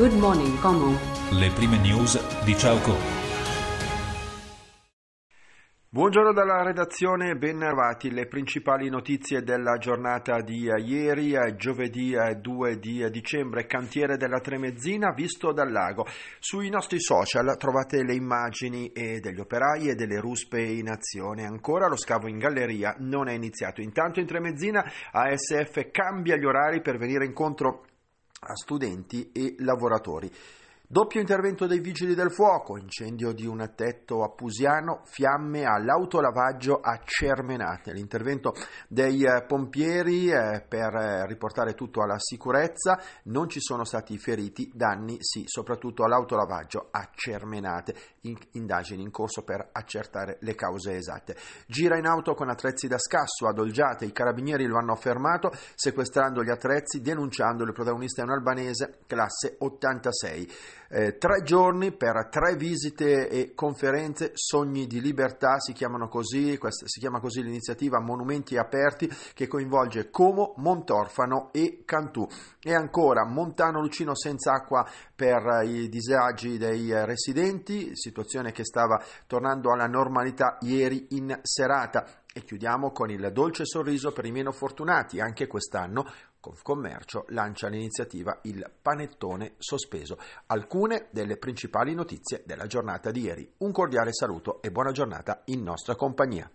Good Morning Como. Le prime news di Ciao. Buongiorno dalla redazione, ben arrivati le principali notizie della giornata di ieri, giovedì 2 di dicembre, cantiere della Tremezzina visto dal lago. Sui nostri social trovate le immagini degli operai e delle ruspe in azione. Ancora lo scavo in galleria non è iniziato. Intanto in Tremezzina ASF cambia gli orari per venire incontro a studenti e lavoratori. Doppio intervento dei vigili del fuoco, incendio di un tetto a Pusiano, fiamme all'autolavaggio a Cermenate. L'intervento dei eh, pompieri eh, per eh, riportare tutto alla sicurezza, non ci sono stati feriti, danni sì, soprattutto all'autolavaggio a Cermenate. In- indagini in corso per accertare le cause esatte. Gira in auto con attrezzi da scasso ad Olgiate, i carabinieri lo hanno fermato sequestrando gli attrezzi, denunciando il protagonista è un albanese, classe 86 eh, tre giorni per tre visite e conferenze, Sogni di Libertà si chiamano così, questa, si chiama così l'iniziativa Monumenti Aperti che coinvolge Como, Montorfano e Cantù. E ancora Montano Lucino senza acqua per i disagi dei residenti, situazione che stava tornando alla normalità ieri in serata. E chiudiamo con il dolce sorriso per i meno fortunati. Anche quest'anno Confcommercio lancia l'iniziativa Il panettone sospeso. Alcune delle principali notizie della giornata di ieri. Un cordiale saluto e buona giornata in nostra compagnia.